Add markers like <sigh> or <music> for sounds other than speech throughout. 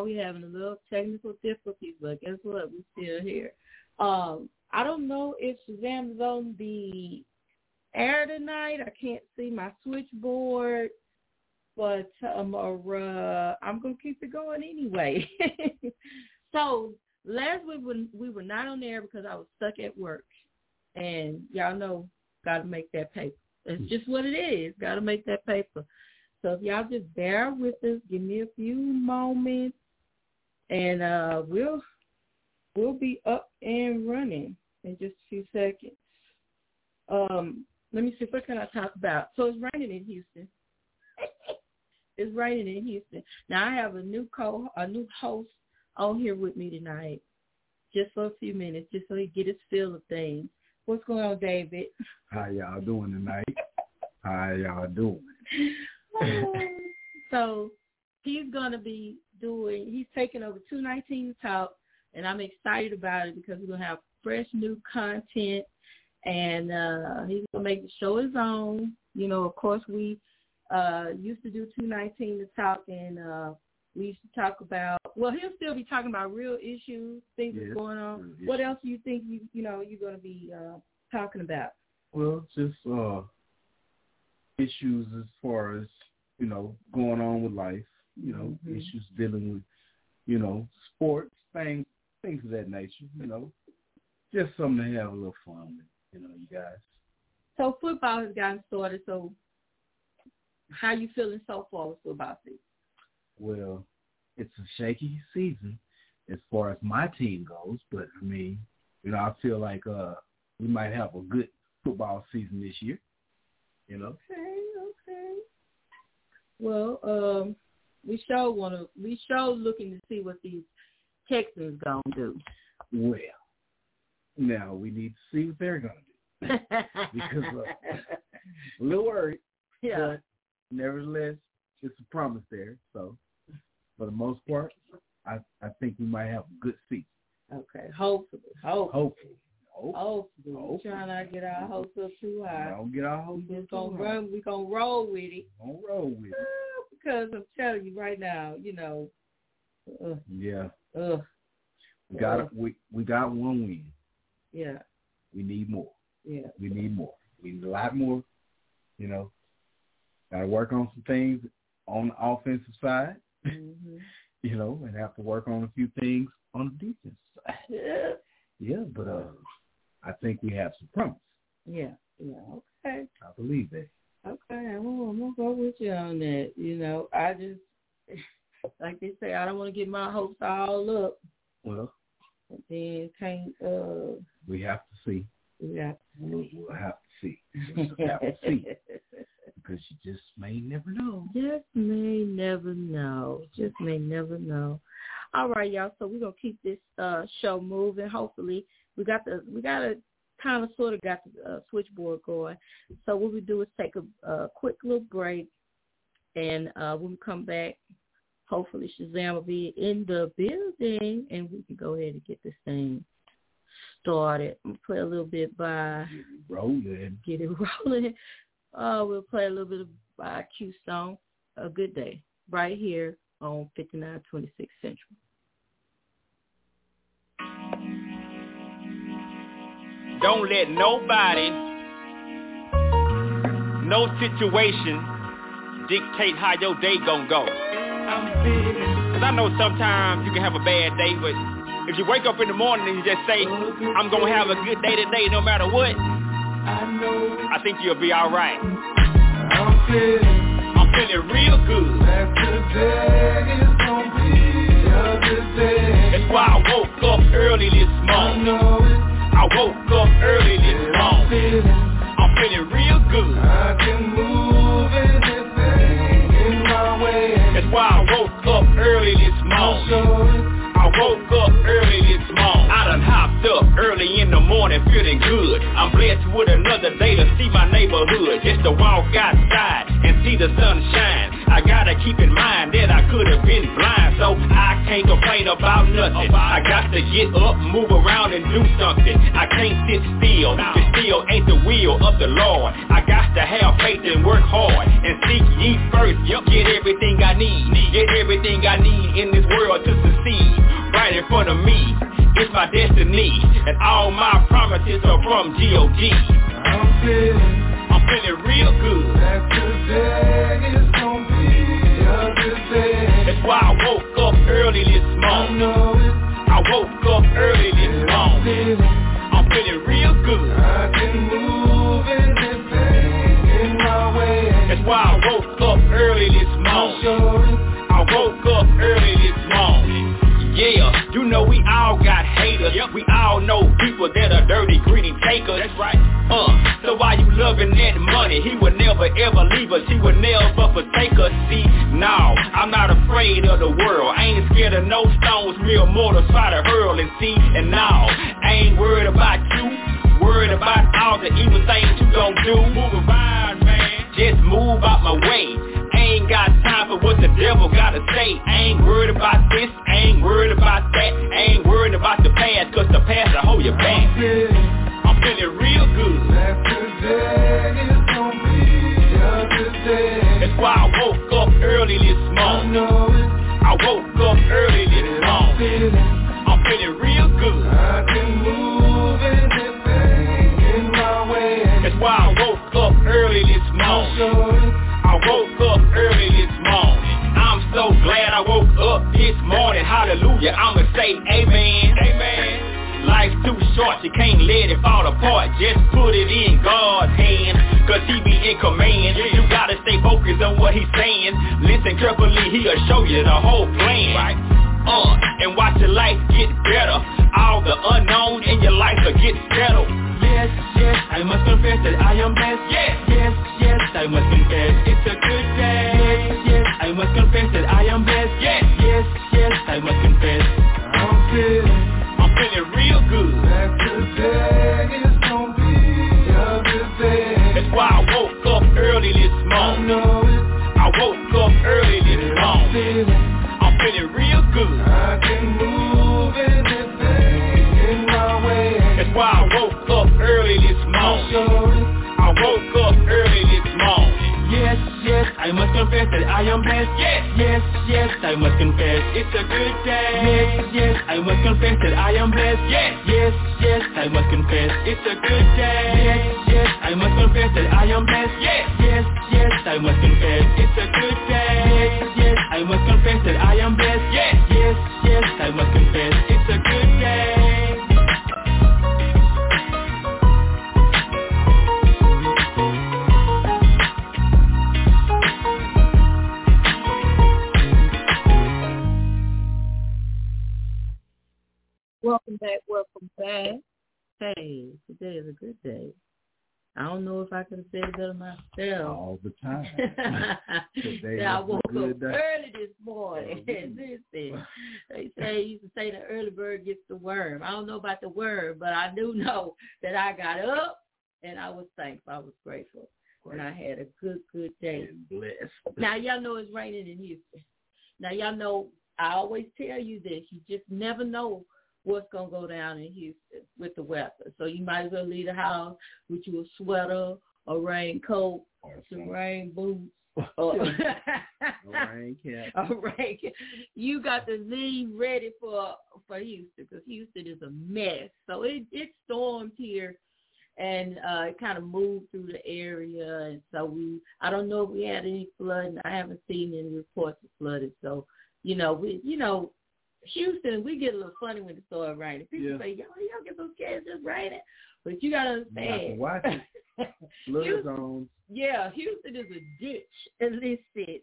y'all. We having a little technical difficulties, but guess what? We still here. Um, I don't know if Shazam is on the air tonight. I can't see my switchboard, but um, uh, I'm gonna keep it going anyway. <laughs> so last week we were not on air because I was stuck at work, and y'all know, got to make that paper. It's just what it is. Got to make that paper. So if y'all just bear with us, give me a few moments, and uh, we'll we'll be up and running in just a few seconds. Um, let me see what can I talk about. So it's raining in Houston. <laughs> it's raining in Houston. Now I have a new co a new host on here with me tonight, just for a few minutes, just so he get his feel of things. What's going on, David? How y'all doing tonight? How y'all doing? <laughs> so he's gonna be doing. He's taking over two nineteen talk, and I'm excited about it because we're gonna have fresh new content, and uh he's gonna make the show his own. You know, of course we uh used to do two nineteen to talk, and uh we used to talk about. Well, he'll still be talking about real issues, things Yes, that's going on. real What else do you think you you know you're gonna be uh talking about? Well, just uh issues as far as, you know, going on with life, you know, Mhm. issues dealing with, you know, sports, things things of that nature, you know. Just something to have a little fun with, you know, you guys. So football has gotten started. So how you feeling so far with football season? Well, it's a shaky season as far as my team goes, but I mean, you know, I feel like uh we might have a good football season this year. You know? Okay, okay. Well, um, we sure want to. We sure looking to see what these Texans gonna do. Well, now we need to see what they're gonna do. <laughs> Because, uh, A little worried, yeah, but nevertheless, it's a promise there. So, for the most part, I I think we might have a good season. okay. Hopefully, hope, Hopefully, hope. hopefully. We Hopefully. trying not to get our hopes up too high. Don't get our We hopes just up gonna too high. run. We gonna roll with it. Don't roll with it. Uh, Because I'm telling you right now, you know, uh, Yeah, uh, we got we we got one win. yeah, We need more. yeah. We need more. We need a lot more. You know, got to work on some things on the offensive side. hmm <laughs> You know, and have to work on a few things on the defensive side. Yeah, Yeah, but uh, I think we have some promise. yeah, yeah. Okay. I believe that. Okay, I'm gonna, I'm gonna go with you on that. You know, I just <laughs> like they say, I don't want to get my hopes all up, Well, and then can't. uh we have to see. Yeah. We'll, we'll have to see. <laughs> We'll have to see because you just may never know. Just may never know. Just may never know. All right, y'all. So we're gonna keep this uh show moving. Hopefully, we got the we got a kind of sort of got the uh, switchboard going. So what we do is take a, a quick little break, and uh when we come back, hopefully Shazam will be in the building, and we can go ahead and get this thing started. I'm gonna play a little bit by Rolling. get it <laughs> rolling. Uh, we'll play a little bit of by Q song, A Good Day, right here on 5926 Central. Don't let nobody, no situation dictate how your day gon' go. Cause I know sometimes you can have a bad day, but if you wake up in the morning and you just say, I'm gonna have a good day today no matter what, I think you'll be alright. I'm feeling I'm feeling real good. that today is gonna be a good day. That's why I woke up early this I morning. know it. I woke up I'm feeling real good. I can move anything in my way. That's why I woke up early this morning. I woke up early this morning. I done hopped up early in the morning feeling good. I'm blessed with another day to see my neighborhood. Just to walk outside and see the sun shine. I gotta keep in mind complain about nothing. I got to get up, move around and do something. I can't sit still, the still ain't the will of the Lord. I got to have faith and work hard and seek ye first. Get everything I need, get everything I need in this world to succeed. Right in front of me, it's my destiny, and all my promises are from G.O.D. I'm feeling loving that money? He would never ever leave us. He would never forsake us. See, no, I'm not afraid of the world. I ain't scared of no stones. Real mortals try to hurl and see. And now, I ain't worried about you. Worried about all the evil things you gon' do. Move around, man. Just move out my way. Ain't got time for what the devil gotta say. Ain't worried about this, ain't worried about that. Ain't worried about the past, cause the past will hold you back. I'm feeling real good. That's why I woke up early this morning. I woke up early this morning. I'm feeling real good. I can move anything in my way. That's why I woke up early this morning. I woke up early this morning. I'm so glad I woke up this morning. Hallelujah. I'ma say amen. Amen. Life's too short, you can't let it fall apart. Just put it in hand, cause he be in command. You gotta stay focused on what he's saying. Listen carefully, he'll show you the whole plan. Right. Uh, and watch your life get better. All the unknown in your life will get settled. Yes, yes, I must confess that Hey, today is a good day. I don't know if I could have said it better myself. all the time. <laughs> Today That I woke up day. early this morning. <laughs> Listen, they say used to say the early bird gets the worm. I don't know about the worm, but I do know that I got up and I was thankful. I was grateful. And I had a good, good day. And blessed. Now y'all know it's raining in Houston. Now y'all know I always tell you this. You just never know what's gonna go down in Houston with the weather. So you might as well leave the house with you a sweater, a raincoat, Or some rain boots. <laughs> Or rain <laughs> cap. a rain. You got to leave ready for for Houston because Houston is a mess. So it it stormed here and uh it kind of moved through the area and so we I don't know if we had any flooding. I haven't seen any reports of flooding. So, you know, we you know, Houston, we get a little funny when it starts raining. People Yeah. say, Yo, y'all get so scared it's just raining. But you gotta You have to understand. watch it. <laughs> Houston- zones. yeah, Houston is a ditch, as they said.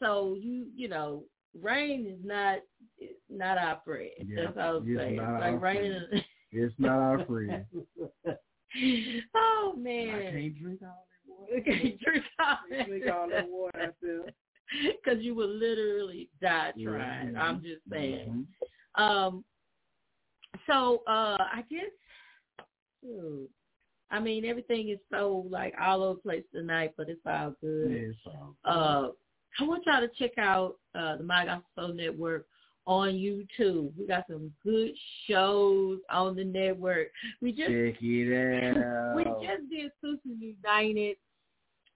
So you you know, rain is not is not our friend. Yeah, That's all I'm it's saying. not like raining. <laughs> It's not our friend. <laughs> oh I man, can't drink all that water. you can't drink all I can't drink all that water. <laughs> because you would literally die trying. I'm just saying. Mhm. Um, so uh, I guess, shoot, I mean, everything is so like all over the place tonight, but it's all good. Yeah, it's all Uh, I want y'all to check out uh, the My Gospel Soul Network on YouTube. We got some good shows on the network. We just Check it <laughs> out. we just did Sisters United.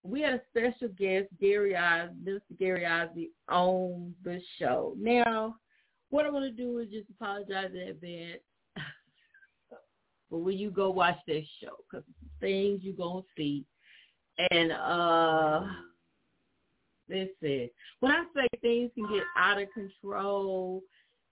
We had a special guest, Gary Oz, Mr. Gary Ozzie, on the show. Now, what I want to do is just apologize in advance <laughs> but when you go watch that show, because things you're going to see. And uh listen, when I say things can get out of control,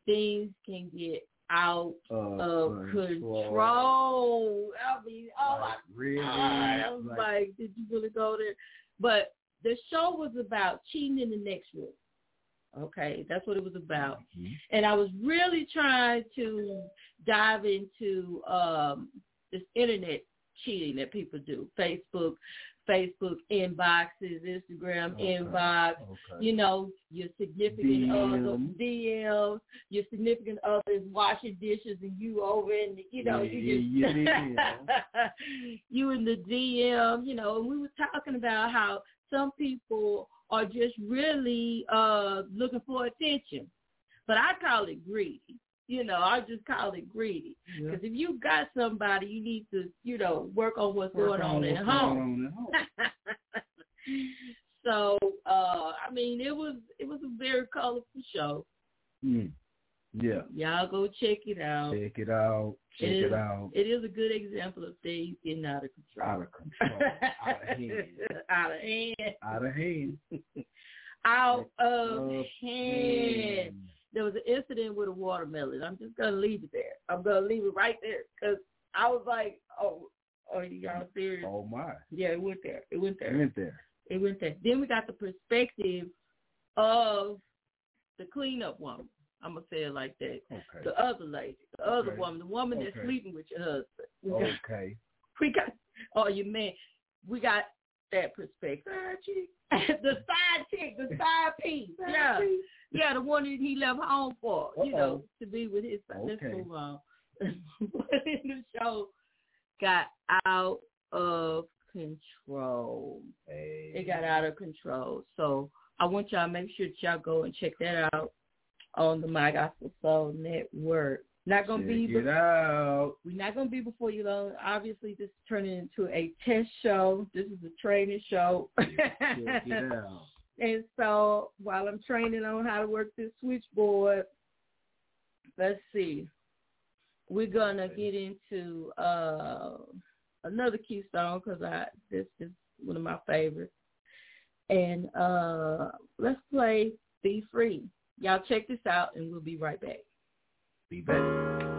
things can get out Uh, of control. I mean, oh my really? God. I was Like, like, did you really go there? But the show was about cheating in the next room. Okay, that's what it was about. Mhm. And I was really trying to dive into um this internet cheating that people do. Facebook, Facebook inboxes, Instagram Okay. inbox, Okay. you know, your significant other DM. DMs, your significant other is washing dishes and you over in the, you know, Yeah, you just yeah, <laughs> you in the DM, you know, and we were talking about how some people are just really uh looking for attention. But I call it greedy. You know, I just call it greedy. Yeah. Because if you got somebody, you need to, you know, work on what's Work going on at what's home. on at home. <laughs> so uh I mean it was it was a very colorful show. Mm. Yeah. Y'all go check it out. Check it out. Check It it, is- out. It is a good example of things getting out of control. Out of control. out of hand. <laughs> out of hand. Out of hand. <laughs> Out of Of hand. There was an incident with a watermelon. I'm just gonna leave it there. I'm gonna leave it right there because I was like, oh, are y'all serious? Oh my. Yeah, it went there. It went there. It went there. It went there. Then we got the perspective of the cleanup woman. I'm gonna say it like that. Okay. The other lady, the other Okay. woman, the woman that's Okay. sleeping with your husband. We got, Okay. <laughs> we got, oh, your man. We got that perspective. Ah, <laughs> the side chick, the side piece. Yeah, yeah, the one that he left home for. You know, to be with his. Let's Okay. move on. Uh, <laughs> the show got out of control. Hey. It got out of control. So I want y'all to make sure that y'all go and check that out on the My Gospel Soul Network. Not gonna Check be it out. we're not gonna be before you long. Obviously this is turning into a test show. This is a training show. Check it out. <laughs> and so while I'm training on how to work this switchboard, let's see. We're gonna get into uh another keystone because I this is one of my favorites. And uh let's play Be Free. Y'all check this out and we'll be right back. Be back.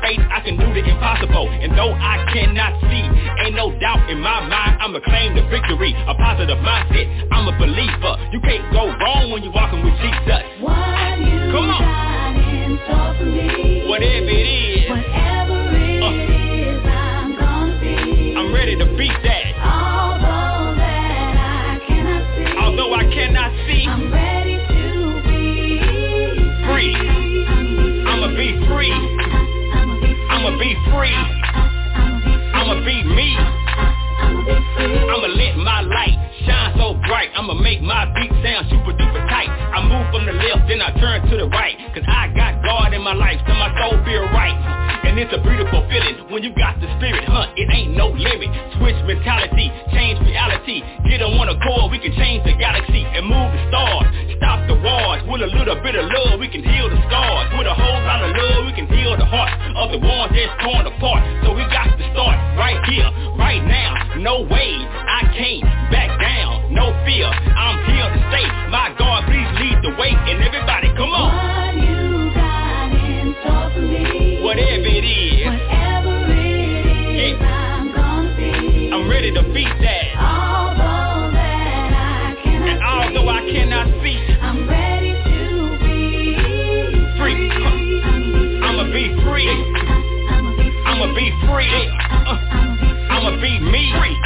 Faith I can do the impossible. And though I cannot see, ain't no doubt in my mind, I'ma claim the victory. A positive mindset, I'm a believer. You can't go wrong when you're walking with free. I'ma be me. I'ma let my light shine so bright. I'ma make my beat sound super duper tight. I move from the left, then I turn to the right. Cause I got God in my life, so my soul feel right. And it's a beautiful feeling when you got the spirit, huh? It ain't no limit. Switch mentality, change reality. Get on one accord, we can change the galaxy and move the stars. The wars. With a little bit of love, we can heal the scars. With a whole lot of love, we can heal the hearts of the ones that's torn apart. So we got to start right here, right now. No way, I can't back down. No fear, I'm here to stay. My God, please lead the way. And everybody, come on. What you got in store for me. Whatever it is, Whatever it is, I'm gonna be. I'm ready to beat that. Be me. Free.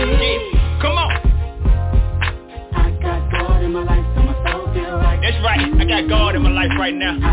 Yeah, come on. I got God in my life, so my soul feel right. That's right. I got God in my life right now.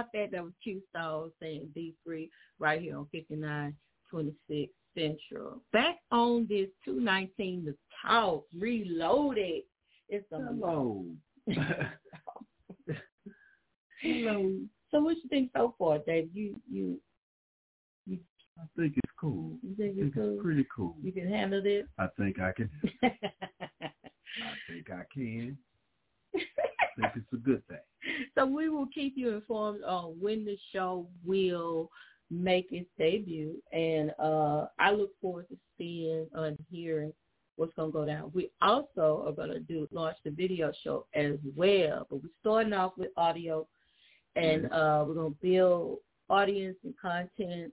About that? That was Q Stars saying "Be Free" right here on fifty nine twenty six Central. Back on this two nineteen, the talk reloaded. It's a Hello. <laughs> Hello. So what you think so far, Dave? You you I think it's cool. you I think think it's cool? it's pretty cool. You can handle this. I think I can. <laughs> I think I can. <laughs> Think it's a good thing. <laughs> so we will keep you informed on when the show will make its debut, and uh, I look forward to seeing and hearing what's going to go down. We also are going to do launch the video show as well, but we're starting off with audio, and uh, we're going to build audience and content.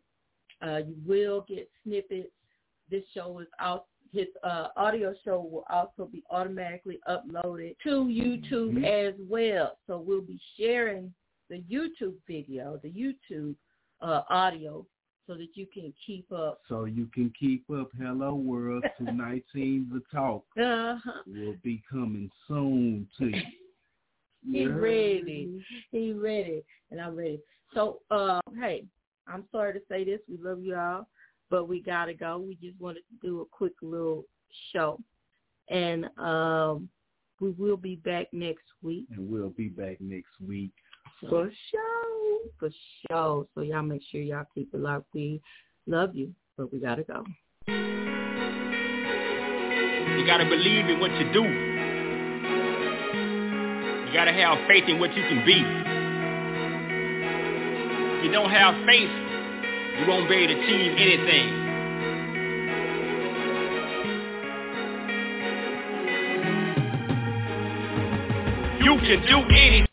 Uh, you will get snippets. This show is out. His uh, audio show will also be automatically uploaded to YouTube Mhm. as well. So we'll be sharing the YouTube video, the YouTube uh, audio, so that you can keep up. So you can keep up. Hello World <laughs> 219 The Talk Uh-huh. will be coming soon to you. He ready. He ready. And I'm ready. So, uh, hey, I'm sorry to say this. We love you all, but we got to go. We just wanted to do a quick little show. And um, we will be back next week. And we'll be back next week. So, For sure. for sure. So y'all make sure y'all keep it locked. We love you, but we got to go. You gotta believe in what you do. You gotta have faith in what you can be. If you don't have faith, you won't be able to achieve anything. You can do anything.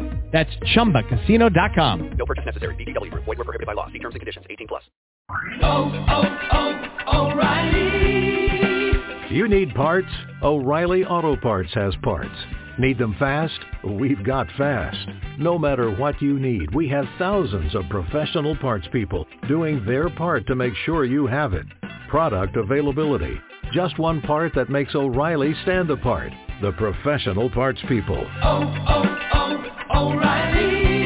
That's ChumbaCasino.com. No purchase necessary. VGW Group. Void were prohibited by law. See terms and conditions. 18 plus. Oh, oh, oh, O'Reilly. You need parts? O'Reilly Auto Parts has parts. Need them fast? We've got fast. No matter what you need, we have thousands of professional parts people doing their part to make sure you have it. Product availability. Just one part that makes O'Reilly stand apart. The professional parts people. Oh, oh, oh, O'Reilly